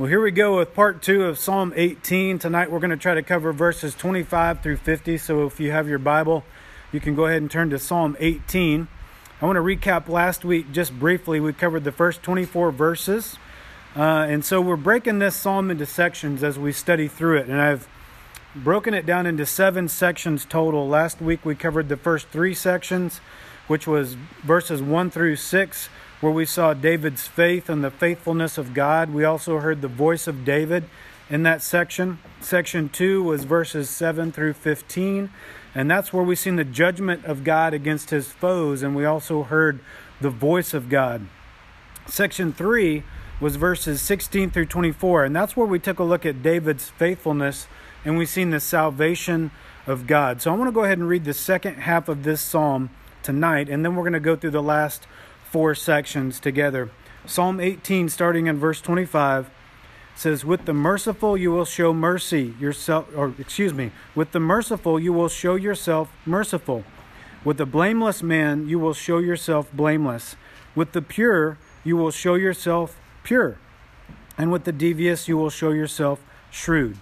Well, here we go with part two of Psalm 18. Tonight we're going to try to cover verses 25 through 50. So if you have your Bible, you can go ahead and turn to Psalm 18. I want to recap last week just briefly. We covered the first 24 verses. Uh, and so we're breaking this psalm into sections as we study through it. And I've broken it down into seven sections total. Last week we covered the first three sections, which was verses 1 through 6 where we saw David's faith and the faithfulness of God. We also heard the voice of David in that section. Section 2 was verses 7 through 15, and that's where we seen the judgment of God against his foes, and we also heard the voice of God. Section 3 was verses 16 through 24, and that's where we took a look at David's faithfulness and we seen the salvation of God. So I want to go ahead and read the second half of this psalm tonight, and then we're going to go through the last four sections together. Psalm 18, starting in verse 25, says, With the merciful you will show mercy yourself, or excuse me, with the merciful you will show yourself merciful. With the blameless man you will show yourself blameless. With the pure you will show yourself pure. And with the devious you will show yourself shrewd.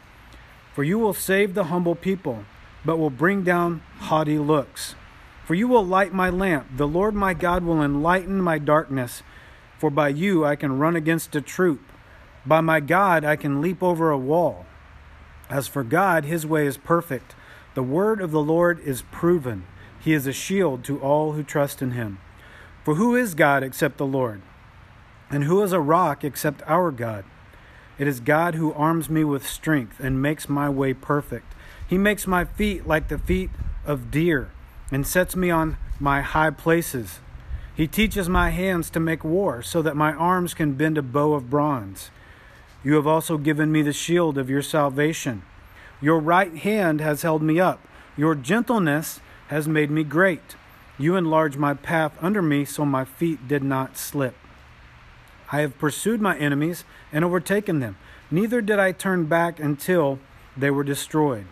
For you will save the humble people, but will bring down haughty looks. For you will light my lamp. The Lord my God will enlighten my darkness. For by you I can run against a troop. By my God I can leap over a wall. As for God, his way is perfect. The word of the Lord is proven. He is a shield to all who trust in him. For who is God except the Lord? And who is a rock except our God? It is God who arms me with strength and makes my way perfect. He makes my feet like the feet of deer and sets me on my high places. He teaches my hands to make war, so that my arms can bend a bow of bronze. You have also given me the shield of your salvation. Your right hand has held me up. Your gentleness has made me great. You enlarged my path under me, so my feet did not slip. I have pursued my enemies and overtaken them. Neither did I turn back until they were destroyed.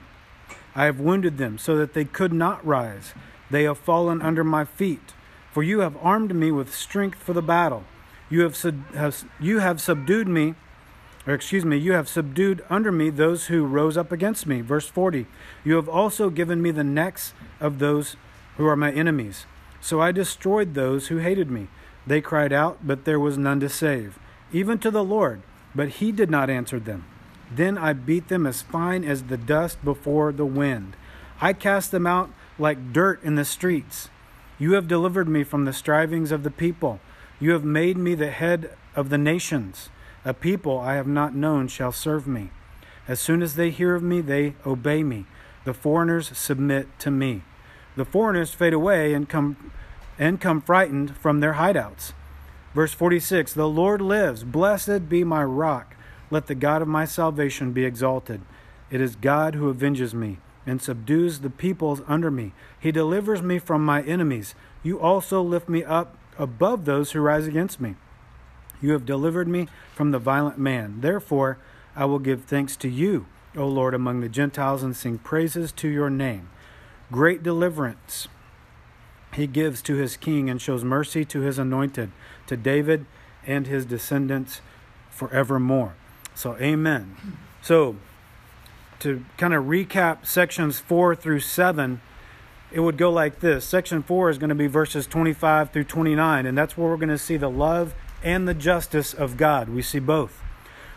I have wounded them so that they could not rise. They have fallen under my feet. For you have armed me with strength for the battle. You have, sub- have, you have subdued me, or excuse me, you have subdued under me those who rose up against me. Verse 40 You have also given me the necks of those who are my enemies. So I destroyed those who hated me. They cried out, but there was none to save, even to the Lord, but he did not answer them. Then I beat them as fine as the dust before the wind. I cast them out like dirt in the streets. You have delivered me from the strivings of the people. You have made me the head of the nations. A people I have not known shall serve me. As soon as they hear of me, they obey me. The foreigners submit to me. The foreigners fade away and come and come frightened from their hideouts. Verse 46 The Lord lives. Blessed be my rock let the God of my salvation be exalted. It is God who avenges me and subdues the peoples under me. He delivers me from my enemies. You also lift me up above those who rise against me. You have delivered me from the violent man. Therefore, I will give thanks to you, O Lord, among the Gentiles, and sing praises to your name. Great deliverance he gives to his king and shows mercy to his anointed, to David and his descendants forevermore. So, amen. So, to kind of recap sections 4 through 7, it would go like this. Section 4 is going to be verses 25 through 29, and that's where we're going to see the love and the justice of God. We see both.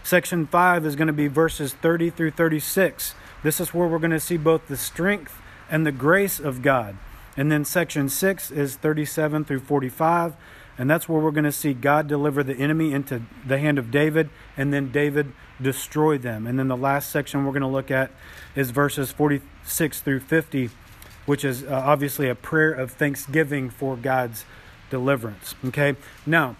Section 5 is going to be verses 30 through 36. This is where we're going to see both the strength and the grace of God. And then section 6 is 37 through 45. And that's where we're going to see God deliver the enemy into the hand of David, and then David destroy them. And then the last section we're going to look at is verses 46 through 50, which is uh, obviously a prayer of thanksgiving for God's deliverance. Okay? Now,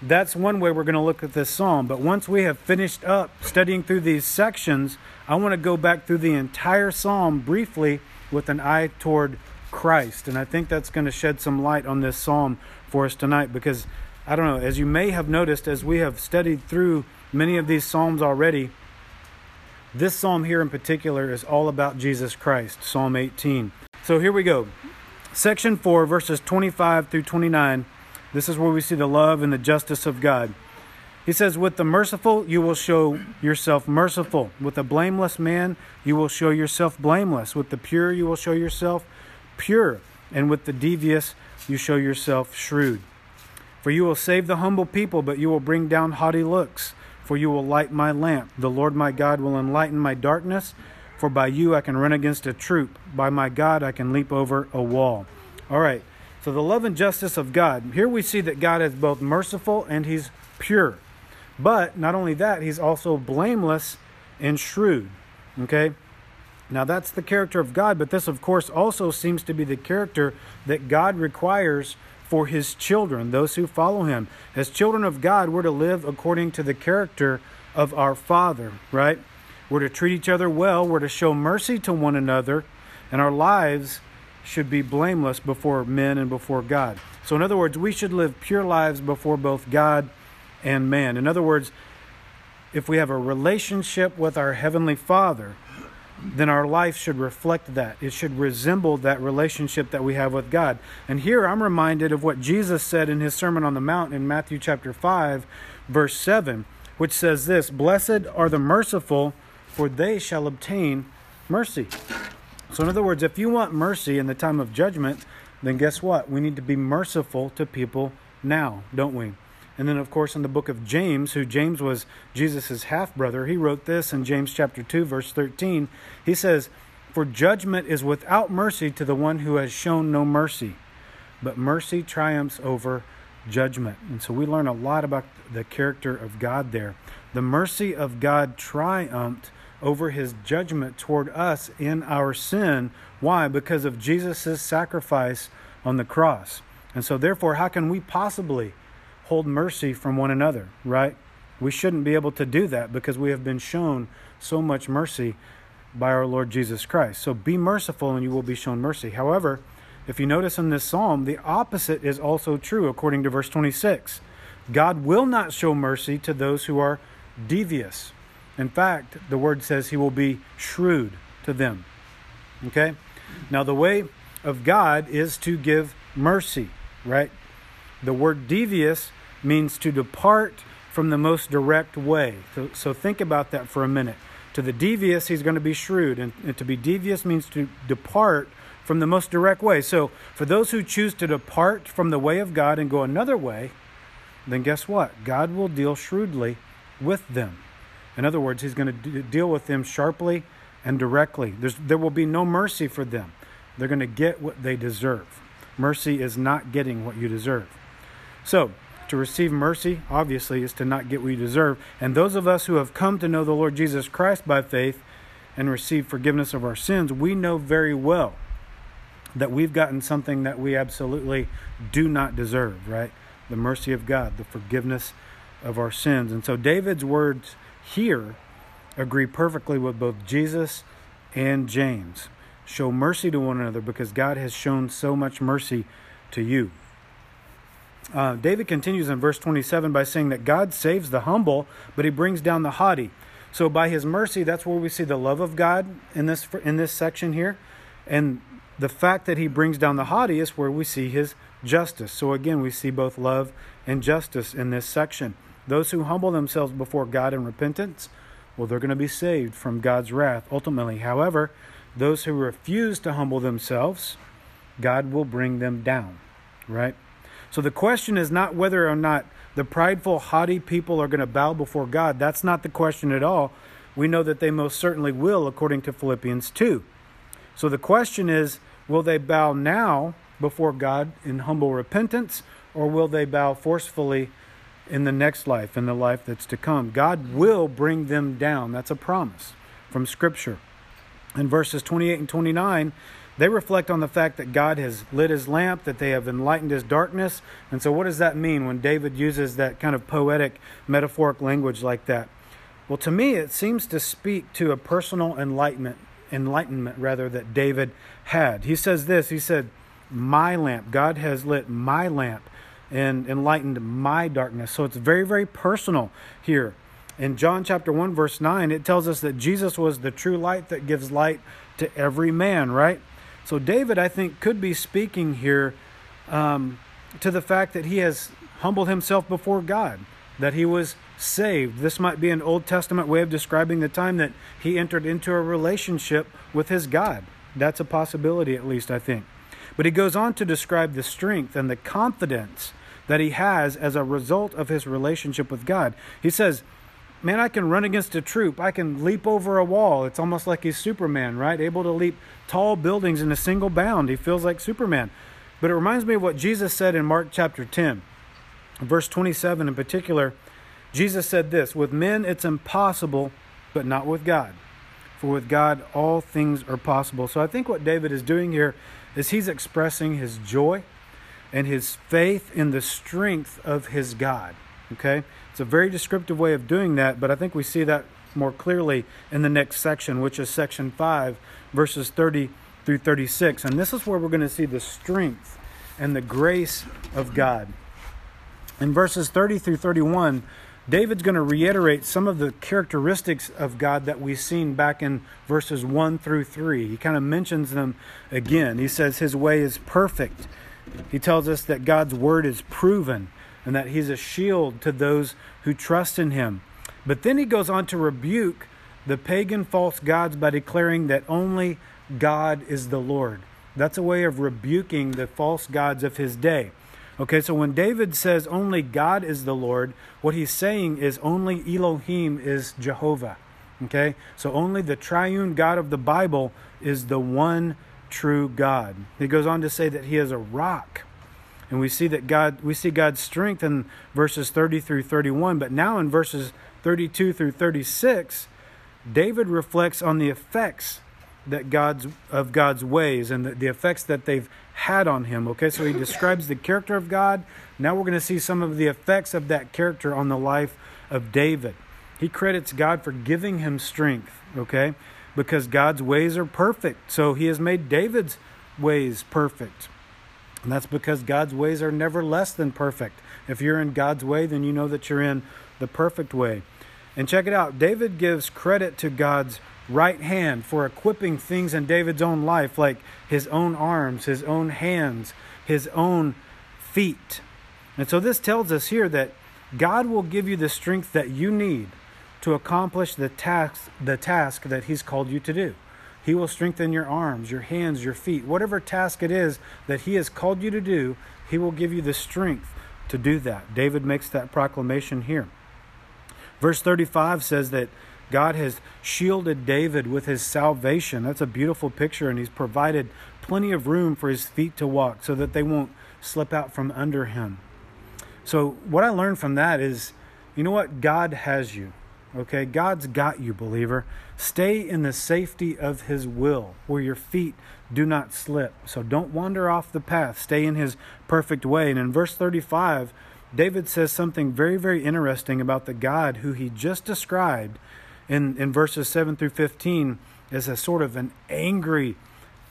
that's one way we're going to look at this psalm. But once we have finished up studying through these sections, I want to go back through the entire psalm briefly with an eye toward Christ. And I think that's going to shed some light on this psalm for us tonight because I don't know, as you may have noticed as we have studied through many of these Psalms already, this Psalm here in particular is all about Jesus Christ, Psalm 18. So here we go. Section 4, verses 25 through 29. This is where we see the love and the justice of God. He says, With the merciful, you will show yourself merciful. With a blameless man, you will show yourself blameless. With the pure, you will show yourself pure. And with the devious, you show yourself shrewd. For you will save the humble people, but you will bring down haughty looks. For you will light my lamp. The Lord my God will enlighten my darkness. For by you I can run against a troop. By my God I can leap over a wall. All right. So the love and justice of God. Here we see that God is both merciful and he's pure. But not only that, he's also blameless and shrewd. Okay? Now that's the character of God, but this, of course, also seems to be the character that God requires for his children, those who follow him. As children of God, we're to live according to the character of our Father, right? We're to treat each other well, we're to show mercy to one another, and our lives should be blameless before men and before God. So, in other words, we should live pure lives before both God and man. In other words, if we have a relationship with our Heavenly Father, then our life should reflect that. It should resemble that relationship that we have with God. And here I'm reminded of what Jesus said in his Sermon on the Mount in Matthew chapter 5, verse 7, which says this Blessed are the merciful, for they shall obtain mercy. So, in other words, if you want mercy in the time of judgment, then guess what? We need to be merciful to people now, don't we? And then, of course, in the book of James, who James was Jesus' half brother, he wrote this in James chapter 2, verse 13. He says, For judgment is without mercy to the one who has shown no mercy, but mercy triumphs over judgment. And so we learn a lot about the character of God there. The mercy of God triumphed over his judgment toward us in our sin. Why? Because of Jesus' sacrifice on the cross. And so, therefore, how can we possibly? Hold mercy from one another, right? We shouldn't be able to do that because we have been shown so much mercy by our Lord Jesus Christ. So be merciful and you will be shown mercy. However, if you notice in this psalm, the opposite is also true according to verse 26. God will not show mercy to those who are devious. In fact, the word says he will be shrewd to them. Okay? Now, the way of God is to give mercy, right? The word devious means to depart from the most direct way. So, so think about that for a minute. To the devious, he's going to be shrewd, and, and to be devious means to depart from the most direct way. So, for those who choose to depart from the way of God and go another way, then guess what? God will deal shrewdly with them. In other words, He's going to deal with them sharply and directly. There's, there will be no mercy for them. They're going to get what they deserve. Mercy is not getting what you deserve. So, to receive mercy, obviously, is to not get what we deserve. And those of us who have come to know the Lord Jesus Christ by faith and receive forgiveness of our sins, we know very well that we've gotten something that we absolutely do not deserve, right? The mercy of God, the forgiveness of our sins. And so David's words here agree perfectly with both Jesus and James. Show mercy to one another because God has shown so much mercy to you. Uh, David continues in verse 27 by saying that God saves the humble, but he brings down the haughty. So by his mercy, that's where we see the love of God in this in this section here, and the fact that he brings down the haughty is where we see his justice. So again, we see both love and justice in this section. Those who humble themselves before God in repentance, well, they're going to be saved from God's wrath ultimately. However, those who refuse to humble themselves, God will bring them down, right? So the question is not whether or not the prideful, haughty people are going to bow before God. That's not the question at all. We know that they most certainly will, according to Philippians 2. So the question is will they bow now before God in humble repentance, or will they bow forcefully in the next life, in the life that's to come? God will bring them down. That's a promise from Scripture. In verses 28 and 29, they reflect on the fact that God has lit his lamp, that they have enlightened his darkness. And so, what does that mean when David uses that kind of poetic, metaphoric language like that? Well, to me, it seems to speak to a personal enlightenment, enlightenment rather, that David had. He says this He said, My lamp, God has lit my lamp and enlightened my darkness. So, it's very, very personal here. In John chapter 1, verse 9, it tells us that Jesus was the true light that gives light to every man, right? So, David, I think, could be speaking here um, to the fact that he has humbled himself before God. that he was saved. This might be an Old Testament way of describing the time that he entered into a relationship with his God. That's a possibility, at least, I think. But he goes on to describe the strength and the confidence that he has as a result of his relationship with God. He says, Man, I can run against a troop. I can leap over a wall. It's almost like he's Superman, right? Able to leap tall buildings in a single bound. He feels like Superman. But it reminds me of what Jesus said in Mark chapter 10, verse 27 in particular. Jesus said this With men it's impossible, but not with God. For with God all things are possible. So I think what David is doing here is he's expressing his joy and his faith in the strength of his God. Okay? It's a very descriptive way of doing that, but I think we see that more clearly in the next section, which is section 5, verses 30 through 36. And this is where we're going to see the strength and the grace of God. In verses 30 through 31, David's going to reiterate some of the characteristics of God that we've seen back in verses 1 through 3. He kind of mentions them again. He says his way is perfect. He tells us that God's word is proven and that he's a shield to those who trust in him. But then he goes on to rebuke the pagan false gods by declaring that only God is the Lord. That's a way of rebuking the false gods of his day. Okay, so when David says only God is the Lord, what he's saying is only Elohim is Jehovah. Okay, so only the triune God of the Bible is the one true God. He goes on to say that he is a rock. And we see that God we see God's strength in verses 30 through 31, but now in verses 32 through 36, David reflects on the effects that God's of God's ways and the, the effects that they've had on him. Okay, so he describes the character of God. Now we're going to see some of the effects of that character on the life of David. He credits God for giving him strength, okay? Because God's ways are perfect. So he has made David's ways perfect. And that's because God's ways are never less than perfect. If you're in God's way, then you know that you're in the perfect way. And check it out David gives credit to God's right hand for equipping things in David's own life, like his own arms, his own hands, his own feet. And so this tells us here that God will give you the strength that you need to accomplish the task, the task that He's called you to do. He will strengthen your arms, your hands, your feet. Whatever task it is that He has called you to do, He will give you the strength to do that. David makes that proclamation here. Verse 35 says that God has shielded David with his salvation. That's a beautiful picture, and he's provided plenty of room for his feet to walk so that they won't slip out from under him. So, what I learned from that is you know what? God has you. Okay? God's got you, believer. Stay in the safety of his will where your feet do not slip. So, don't wander off the path. Stay in his perfect way. And in verse 35, David says something very, very interesting about the God who he just described in, in verses 7 through 15 as a sort of an angry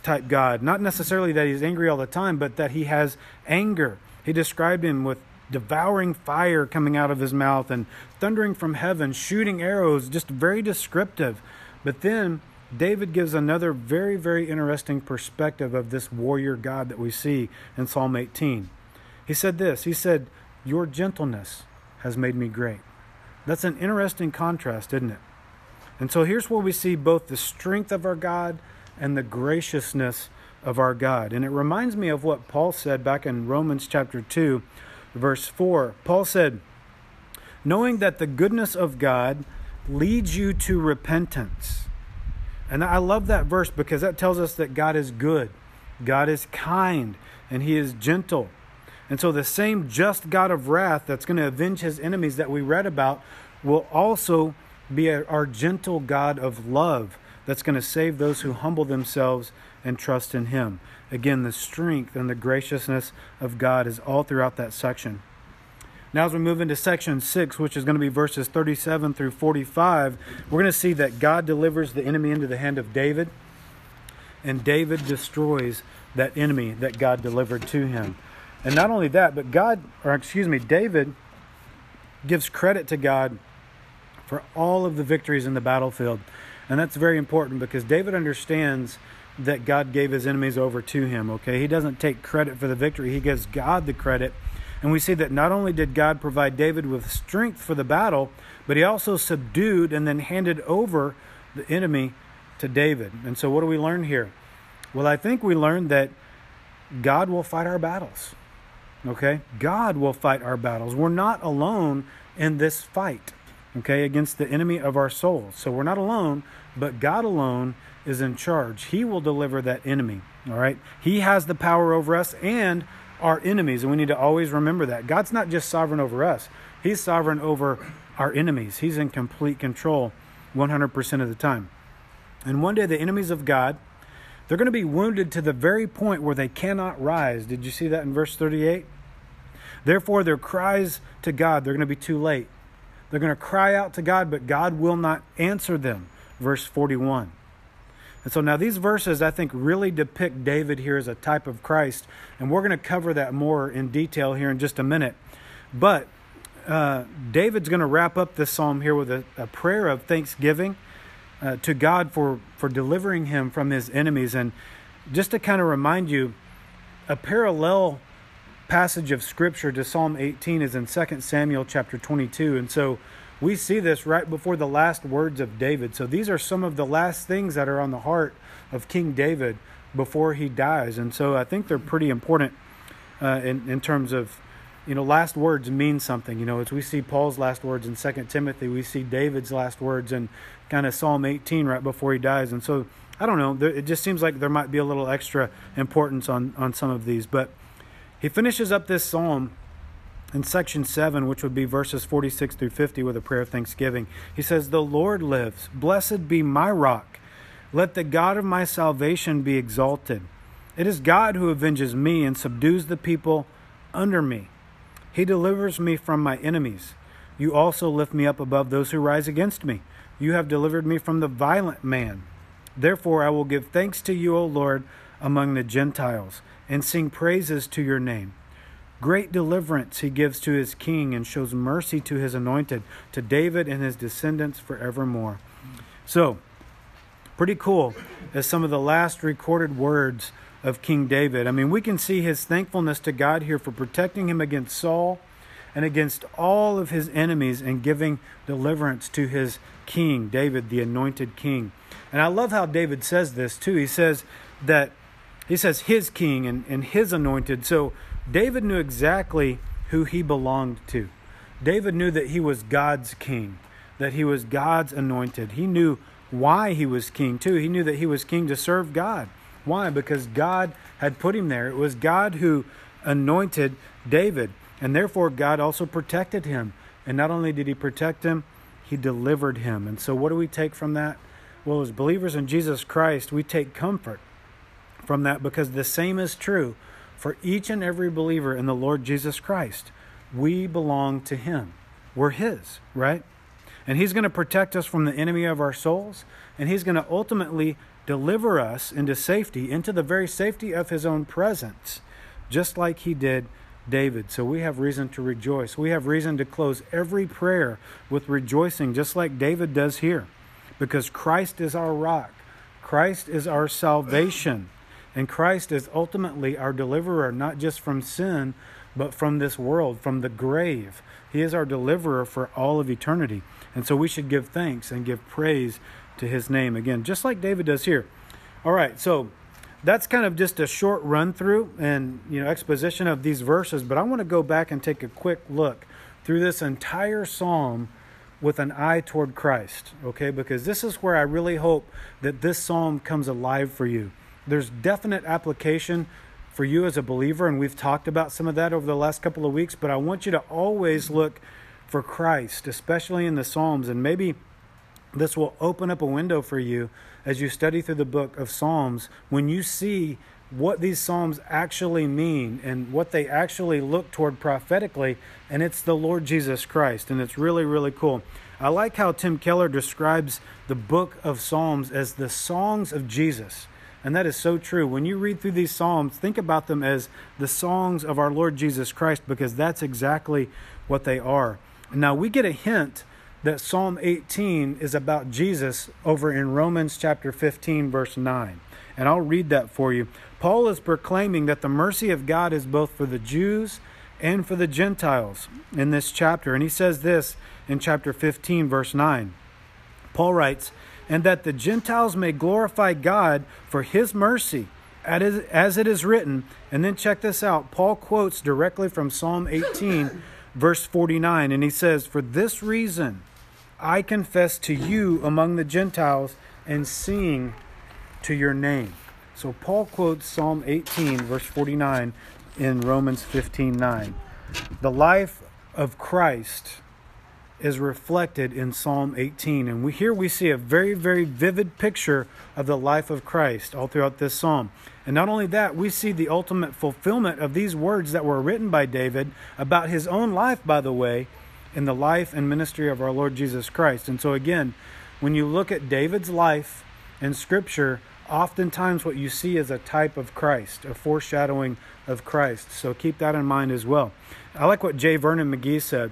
type God. Not necessarily that he's angry all the time, but that he has anger. He described him with devouring fire coming out of his mouth and thundering from heaven, shooting arrows, just very descriptive. But then David gives another very, very interesting perspective of this warrior God that we see in Psalm 18. He said this He said, Your gentleness has made me great. That's an interesting contrast, isn't it? And so here's where we see both the strength of our God and the graciousness of our God. And it reminds me of what Paul said back in Romans chapter 2, verse 4. Paul said, Knowing that the goodness of God leads you to repentance. And I love that verse because that tells us that God is good, God is kind, and He is gentle. And so the same just God of wrath that's going to avenge His enemies that we read about will also be our gentle God of love that's going to save those who humble themselves and trust in Him. Again, the strength and the graciousness of God is all throughout that section. Now, as we move into section 6, which is going to be verses 37 through 45, we're going to see that God delivers the enemy into the hand of David, and David destroys that enemy that God delivered to him. And not only that, but God, or excuse me, David gives credit to God for all of the victories in the battlefield. And that's very important because David understands that God gave his enemies over to him, okay? He doesn't take credit for the victory, he gives God the credit. And we see that not only did God provide David with strength for the battle, but he also subdued and then handed over the enemy to David. And so, what do we learn here? Well, I think we learned that God will fight our battles. Okay? God will fight our battles. We're not alone in this fight, okay, against the enemy of our souls. So we're not alone, but God alone is in charge. He will deliver that enemy, all right? He has the power over us and our enemies, and we need to always remember that. God's not just sovereign over us, He's sovereign over our enemies. He's in complete control 100% of the time. And one day, the enemies of God, they're going to be wounded to the very point where they cannot rise. Did you see that in verse 38? Therefore, their cries to God, they're going to be too late. They're going to cry out to God, but God will not answer them. Verse 41. And so now these verses, I think, really depict David here as a type of Christ. And we're going to cover that more in detail here in just a minute. But uh, David's going to wrap up this psalm here with a, a prayer of thanksgiving uh, to God for, for delivering him from his enemies. And just to kind of remind you, a parallel passage of scripture to Psalm 18 is in 2 Samuel chapter 22. And so we see this right before the last words of David. So these are some of the last things that are on the heart of King David before he dies. And so I think they're pretty important uh, in, in terms of, you know, last words mean something. You know, as we see Paul's last words in 2 Timothy, we see David's last words in kind of Psalm 18 right before he dies. And so I don't know, it just seems like there might be a little extra importance on, on some of these. But he finishes up this psalm in section 7, which would be verses 46 through 50, with a prayer of thanksgiving. He says, The Lord lives. Blessed be my rock. Let the God of my salvation be exalted. It is God who avenges me and subdues the people under me. He delivers me from my enemies. You also lift me up above those who rise against me. You have delivered me from the violent man. Therefore, I will give thanks to you, O Lord, among the Gentiles and sing praises to your name. Great deliverance he gives to his king and shows mercy to his anointed, to David and his descendants forevermore. So, pretty cool as some of the last recorded words of King David. I mean, we can see his thankfulness to God here for protecting him against Saul and against all of his enemies and giving deliverance to his king, David, the anointed king. And I love how David says this too. He says that he says his king and, and his anointed. So David knew exactly who he belonged to. David knew that he was God's king, that he was God's anointed. He knew why he was king too. He knew that he was king to serve God. Why? Because God had put him there. It was God who anointed David, and therefore God also protected him. And not only did he protect him, he delivered him. And so, what do we take from that? Well, as believers in Jesus Christ, we take comfort from that because the same is true for each and every believer in the Lord Jesus Christ. We belong to Him. We're His, right? And He's going to protect us from the enemy of our souls, and He's going to ultimately deliver us into safety, into the very safety of His own presence, just like He did David. So we have reason to rejoice. We have reason to close every prayer with rejoicing, just like David does here, because Christ is our rock, Christ is our salvation. And Christ is ultimately our deliverer, not just from sin, but from this world, from the grave. He is our deliverer for all of eternity. And so we should give thanks and give praise to his name again, just like David does here. All right, so that's kind of just a short run through and you know exposition of these verses, but I want to go back and take a quick look through this entire psalm with an eye toward Christ, okay? Because this is where I really hope that this psalm comes alive for you there's definite application for you as a believer, and we've talked about some of that over the last couple of weeks, but I want you to always look for Christ, especially in the Psalms, and maybe this will open up a window for you as you study through the book of Psalms when you see what these Psalms actually mean and what they actually look toward prophetically, and it's the Lord Jesus Christ, and it's really, really cool. I like how Tim Keller describes the book of Psalms as the songs of Jesus. And that is so true. When you read through these Psalms, think about them as the songs of our Lord Jesus Christ because that's exactly what they are. Now, we get a hint that Psalm 18 is about Jesus over in Romans chapter 15, verse 9. And I'll read that for you. Paul is proclaiming that the mercy of God is both for the Jews and for the Gentiles in this chapter. And he says this in chapter 15, verse 9. Paul writes, And that the Gentiles may glorify God for his mercy, as it is written. And then check this out. Paul quotes directly from Psalm 18, verse 49. And he says, For this reason I confess to you among the Gentiles and sing to your name. So Paul quotes Psalm 18, verse 49 in Romans 15 9. The life of Christ is reflected in Psalm 18. And we, here we see a very, very vivid picture of the life of Christ all throughout this psalm. And not only that, we see the ultimate fulfillment of these words that were written by David about his own life, by the way, in the life and ministry of our Lord Jesus Christ. And so, again, when you look at David's life in Scripture, oftentimes what you see is a type of Christ, a foreshadowing of Christ. So keep that in mind as well. I like what J. Vernon McGee said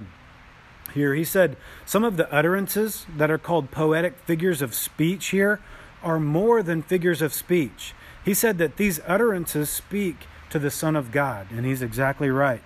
here. He said some of the utterances that are called poetic figures of speech here are more than figures of speech. He said that these utterances speak to the Son of God, and he's exactly right.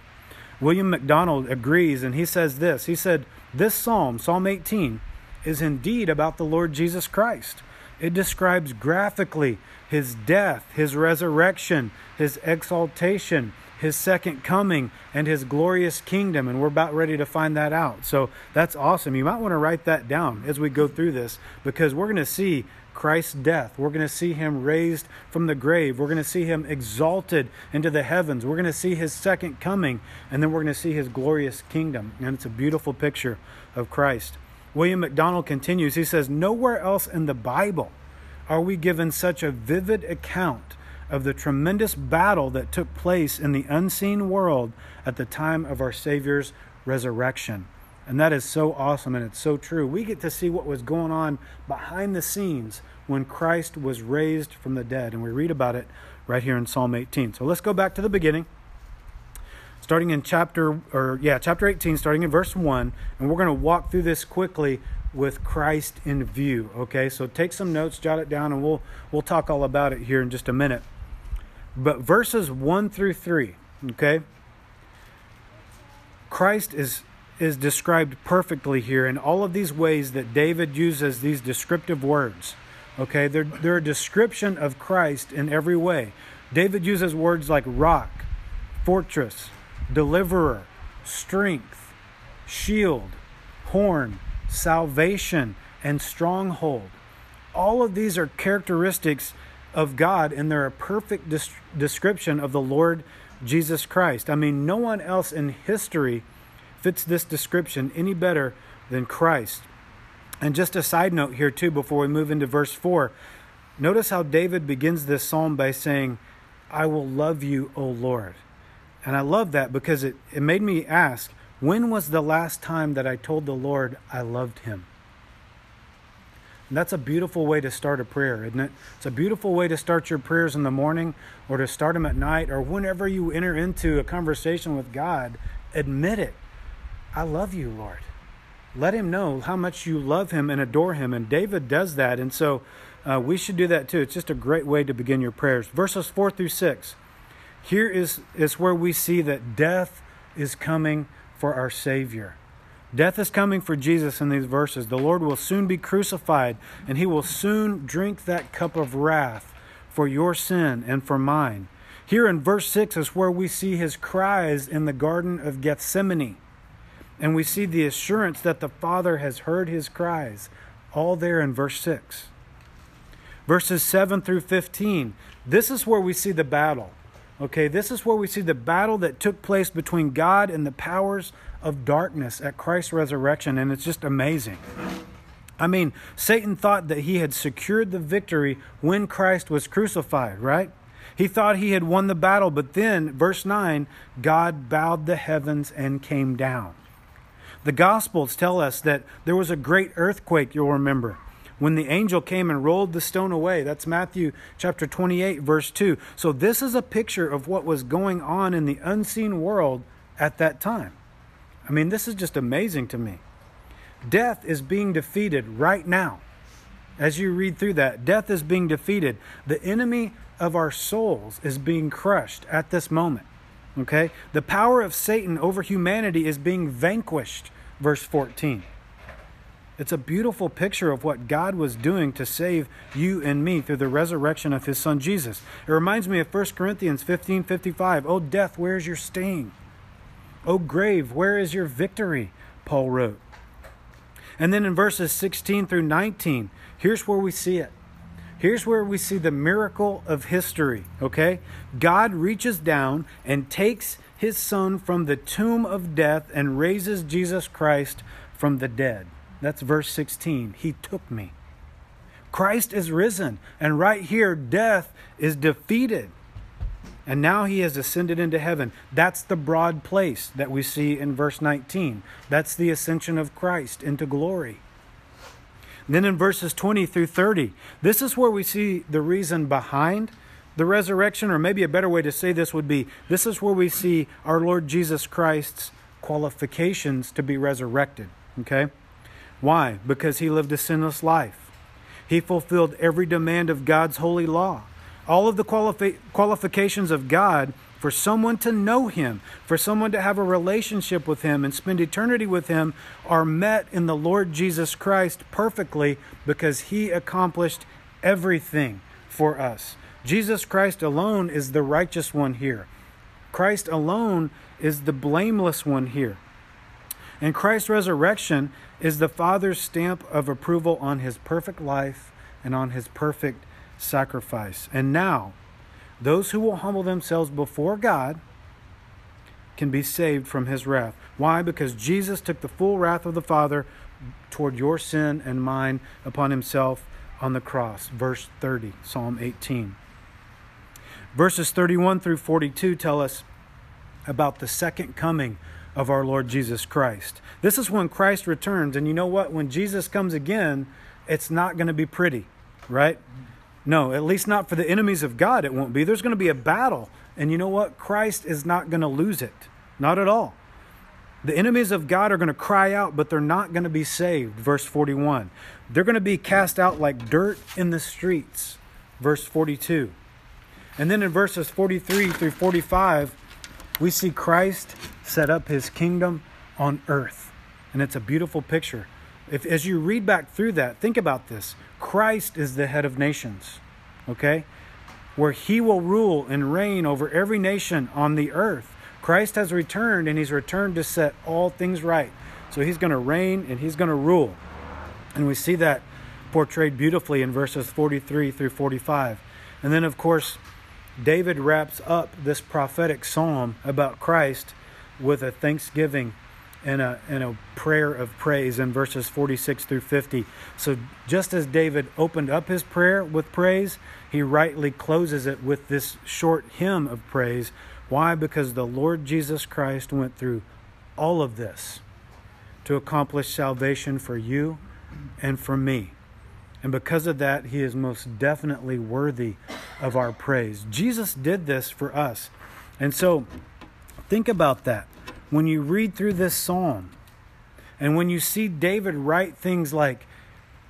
William MacDonald agrees, and he says this He said, This psalm, Psalm 18, is indeed about the Lord Jesus Christ. It describes graphically his death, his resurrection, his exaltation, his second coming, and his glorious kingdom. And we're about ready to find that out. So that's awesome. You might want to write that down as we go through this because we're going to see Christ's death. We're going to see him raised from the grave. We're going to see him exalted into the heavens. We're going to see his second coming, and then we're going to see his glorious kingdom. And it's a beautiful picture of Christ. William MacDonald continues, he says, Nowhere else in the Bible are we given such a vivid account of the tremendous battle that took place in the unseen world at the time of our Savior's resurrection. And that is so awesome and it's so true. We get to see what was going on behind the scenes when Christ was raised from the dead. And we read about it right here in Psalm 18. So let's go back to the beginning starting in chapter or yeah, chapter 18 starting in verse 1, and we're going to walk through this quickly with Christ in view, okay? So take some notes, jot it down and we'll we'll talk all about it here in just a minute. But verses 1 through 3, okay? Christ is is described perfectly here in all of these ways that David uses these descriptive words. Okay, they're, they're a description of Christ in every way. David uses words like rock, fortress, deliverer, strength, shield, horn, salvation, and stronghold. All of these are characteristics of God, and they're a perfect des- description of the Lord Jesus Christ. I mean, no one else in history fits this description any better than Christ. And just a side note here, too, before we move into verse 4, notice how David begins this psalm by saying, I will love you, O Lord. And I love that because it, it made me ask, when was the last time that I told the Lord I loved him? And that's a beautiful way to start a prayer, isn't it? It's a beautiful way to start your prayers in the morning or to start them at night or whenever you enter into a conversation with God. Admit it. I love you, Lord. Let him know how much you love him and adore him. And David does that. And so uh, we should do that too. It's just a great way to begin your prayers. Verses 4 through 6. Here is, is where we see that death is coming for our Savior. Death is coming for Jesus in these verses. The Lord will soon be crucified, and he will soon drink that cup of wrath for your sin and for mine. Here in verse 6 is where we see his cries in the Garden of Gethsemane. And we see the assurance that the Father has heard his cries, all there in verse 6. Verses 7 through 15, this is where we see the battle. Okay, this is where we see the battle that took place between God and the powers of darkness at Christ's resurrection, and it's just amazing. I mean, Satan thought that he had secured the victory when Christ was crucified, right? He thought he had won the battle, but then, verse 9, God bowed the heavens and came down. The Gospels tell us that there was a great earthquake, you'll remember when the angel came and rolled the stone away. That's Matthew chapter 28, verse 2. So, this is a picture of what was going on in the unseen world at that time. I mean, this is just amazing to me. Death is being defeated right now. As you read through that, death is being defeated. The enemy of our souls is being crushed at this moment. Okay? The power of Satan over humanity is being vanquished, verse 14. It's a beautiful picture of what God was doing to save you and me through the resurrection of his son Jesus. It reminds me of 1 Corinthians 15 55. Oh, death, where is your sting? Oh, grave, where is your victory? Paul wrote. And then in verses 16 through 19, here's where we see it. Here's where we see the miracle of history, okay? God reaches down and takes his son from the tomb of death and raises Jesus Christ from the dead. That's verse 16. He took me. Christ is risen, and right here, death is defeated. And now he has ascended into heaven. That's the broad place that we see in verse 19. That's the ascension of Christ into glory. then in verses 20 through 30, this is where we see the reason behind the resurrection, or maybe a better way to say this would be this is where we see our Lord Jesus Christ's qualifications to be resurrected. Okay? Why? Because he lived a sinless life. He fulfilled every demand of God's holy law. All of the qualifi- qualifications of God for someone to know him, for someone to have a relationship with him and spend eternity with him are met in the Lord Jesus Christ perfectly because he accomplished everything for us. Jesus Christ alone is the righteous one here. Christ alone is the blameless one here. And Christ's resurrection is the Father's stamp of approval on his perfect life and on his perfect sacrifice. And now, those who will humble themselves before God can be saved from his wrath. Why? Because Jesus took the full wrath of the Father toward your sin and mine upon himself on the cross. Verse 30, Psalm 18. Verses 31 through 42 tell us about the second coming of our Lord Jesus Christ. This is when Christ returns. And you know what? When Jesus comes again, it's not going to be pretty, right? No, at least not for the enemies of God, it won't be. There's going to be a battle. And you know what? Christ is not going to lose it. Not at all. The enemies of God are going to cry out, but they're not going to be saved. Verse 41. They're going to be cast out like dirt in the streets. Verse 42. And then in verses 43 through 45, we see Christ set up his kingdom on earth. And it's a beautiful picture. If as you read back through that, think about this. Christ is the head of nations. Okay? Where he will rule and reign over every nation on the earth. Christ has returned and he's returned to set all things right. So he's going to reign and he's going to rule. And we see that portrayed beautifully in verses 43 through 45. And then, of course, David wraps up this prophetic psalm about Christ with a thanksgiving and a, and a prayer of praise in verses 46 through 50. So, just as David opened up his prayer with praise, he rightly closes it with this short hymn of praise. Why? Because the Lord Jesus Christ went through all of this to accomplish salvation for you and for me. And because of that, he is most definitely worthy of our praise. Jesus did this for us. And so think about that. When you read through this psalm and when you see David write things like,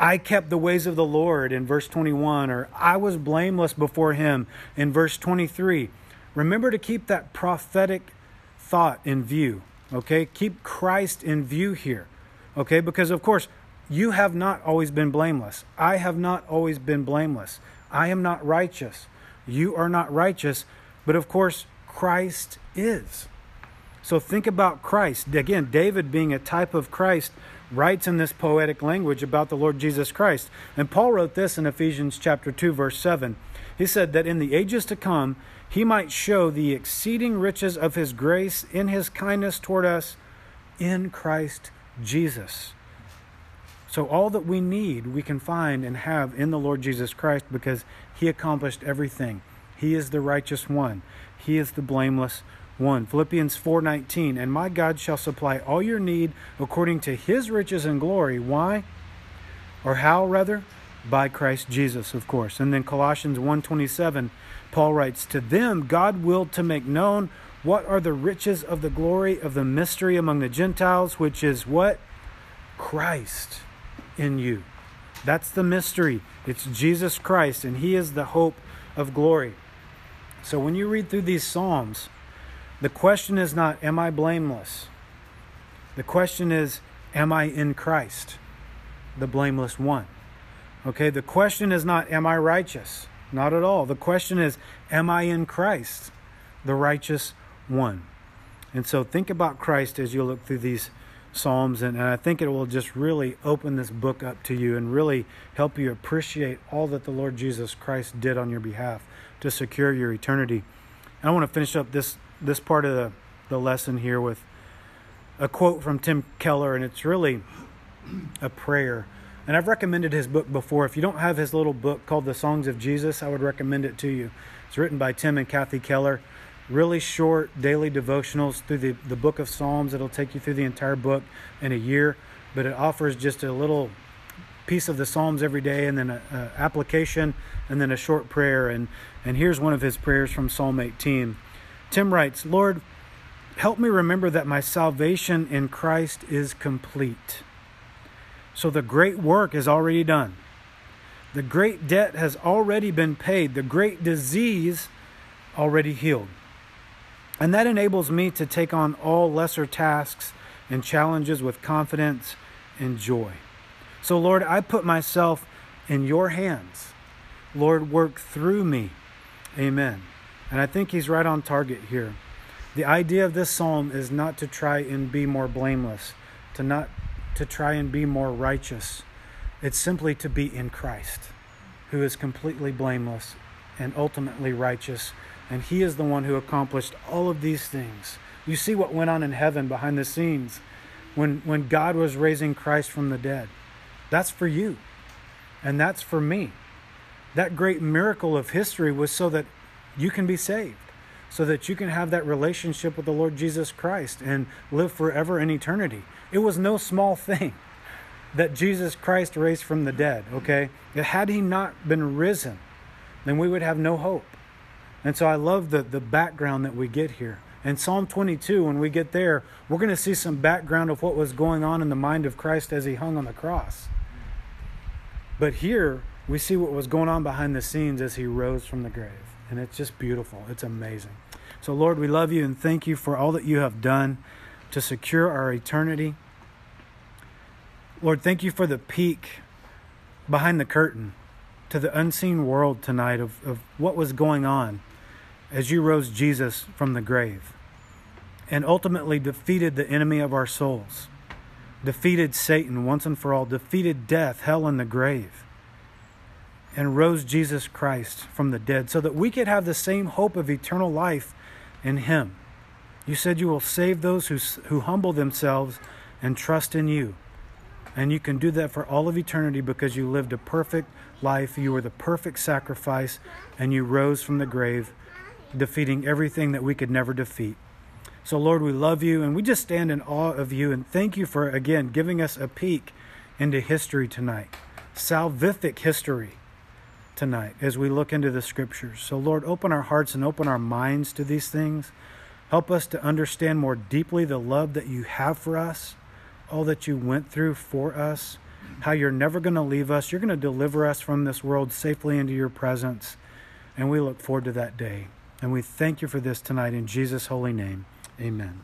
I kept the ways of the Lord in verse 21, or I was blameless before him in verse 23, remember to keep that prophetic thought in view. Okay? Keep Christ in view here. Okay? Because, of course, you have not always been blameless. I have not always been blameless. I am not righteous. You are not righteous. But of course, Christ is. So think about Christ. Again, David, being a type of Christ, writes in this poetic language about the Lord Jesus Christ. And Paul wrote this in Ephesians chapter 2 verse 7. He said that in the ages to come he might show the exceeding riches of his grace in his kindness toward us in Christ Jesus. So, all that we need, we can find and have in the Lord Jesus Christ because He accomplished everything. He is the righteous one, He is the blameless one. Philippians 4:19, and my God shall supply all your need according to his riches and glory. Why? Or how rather? By Christ Jesus, of course. And then Colossians 1:27, Paul writes, "To them God willed to make known what are the riches of the glory of the mystery among the Gentiles, which is what? Christ in you. That's the mystery. It's Jesus Christ, and He is the hope of glory. So when you read through these Psalms, The question is not, Am I blameless? The question is, Am I in Christ, the blameless one? Okay, the question is not, Am I righteous? Not at all. The question is, Am I in Christ, the righteous one? And so think about Christ as you look through these Psalms, and, and I think it will just really open this book up to you and really help you appreciate all that the Lord Jesus Christ did on your behalf to secure your eternity. And I want to finish up this this part of the, the lesson here with a quote from Tim Keller, and it's really a prayer. And I've recommended his book before. If you don't have his little book called The Songs of Jesus, I would recommend it to you. It's written by Tim and Kathy Keller. Really short daily devotionals through the, the book of Psalms. It'll take you through the entire book in a year, but it offers just a little piece of the Psalms every day and then an application and then a short prayer. And, and here's one of his prayers from Psalm 18. Tim writes, Lord, help me remember that my salvation in Christ is complete. So the great work is already done. The great debt has already been paid. The great disease already healed. And that enables me to take on all lesser tasks and challenges with confidence and joy. So, Lord, I put myself in your hands. Lord, work through me. Amen. And I think he's right on target here. The idea of this psalm is not to try and be more blameless, to not to try and be more righteous. It's simply to be in Christ, who is completely blameless and ultimately righteous. And he is the one who accomplished all of these things. You see what went on in heaven behind the scenes when, when God was raising Christ from the dead. That's for you. And that's for me. That great miracle of history was so that you can be saved so that you can have that relationship with the Lord Jesus Christ and live forever in eternity. It was no small thing that Jesus Christ raised from the dead, okay? Had he not been risen, then we would have no hope. And so I love the, the background that we get here. In Psalm 22, when we get there, we're going to see some background of what was going on in the mind of Christ as he hung on the cross. But here, we see what was going on behind the scenes as he rose from the grave. And it's just beautiful. It's amazing. So, Lord, we love you and thank you for all that you have done to secure our eternity. Lord, thank you for the peek behind the curtain to the unseen world tonight of, of what was going on as you rose Jesus from the grave and ultimately defeated the enemy of our souls, defeated Satan once and for all, defeated death, hell, and the grave and rose Jesus Christ from the dead so that we could have the same hope of eternal life in Him. You said you will save those who, who humble themselves and trust in you. And you can do that for all of eternity because you lived a perfect life. You were the perfect sacrifice, and you rose from the grave, defeating everything that we could never defeat. So, Lord, we love you, and we just stand in awe of you. And thank you for, again, giving us a peek into history tonight salvific history tonight as we look into the scriptures. So, Lord, open our hearts and open our minds to these things. Help us to understand more deeply the love that you have for us, all that you went through for us, how you're never going to leave us. You're going to deliver us from this world safely into your presence. And we look forward to that day. And we thank you for this tonight in Jesus' holy name. Amen.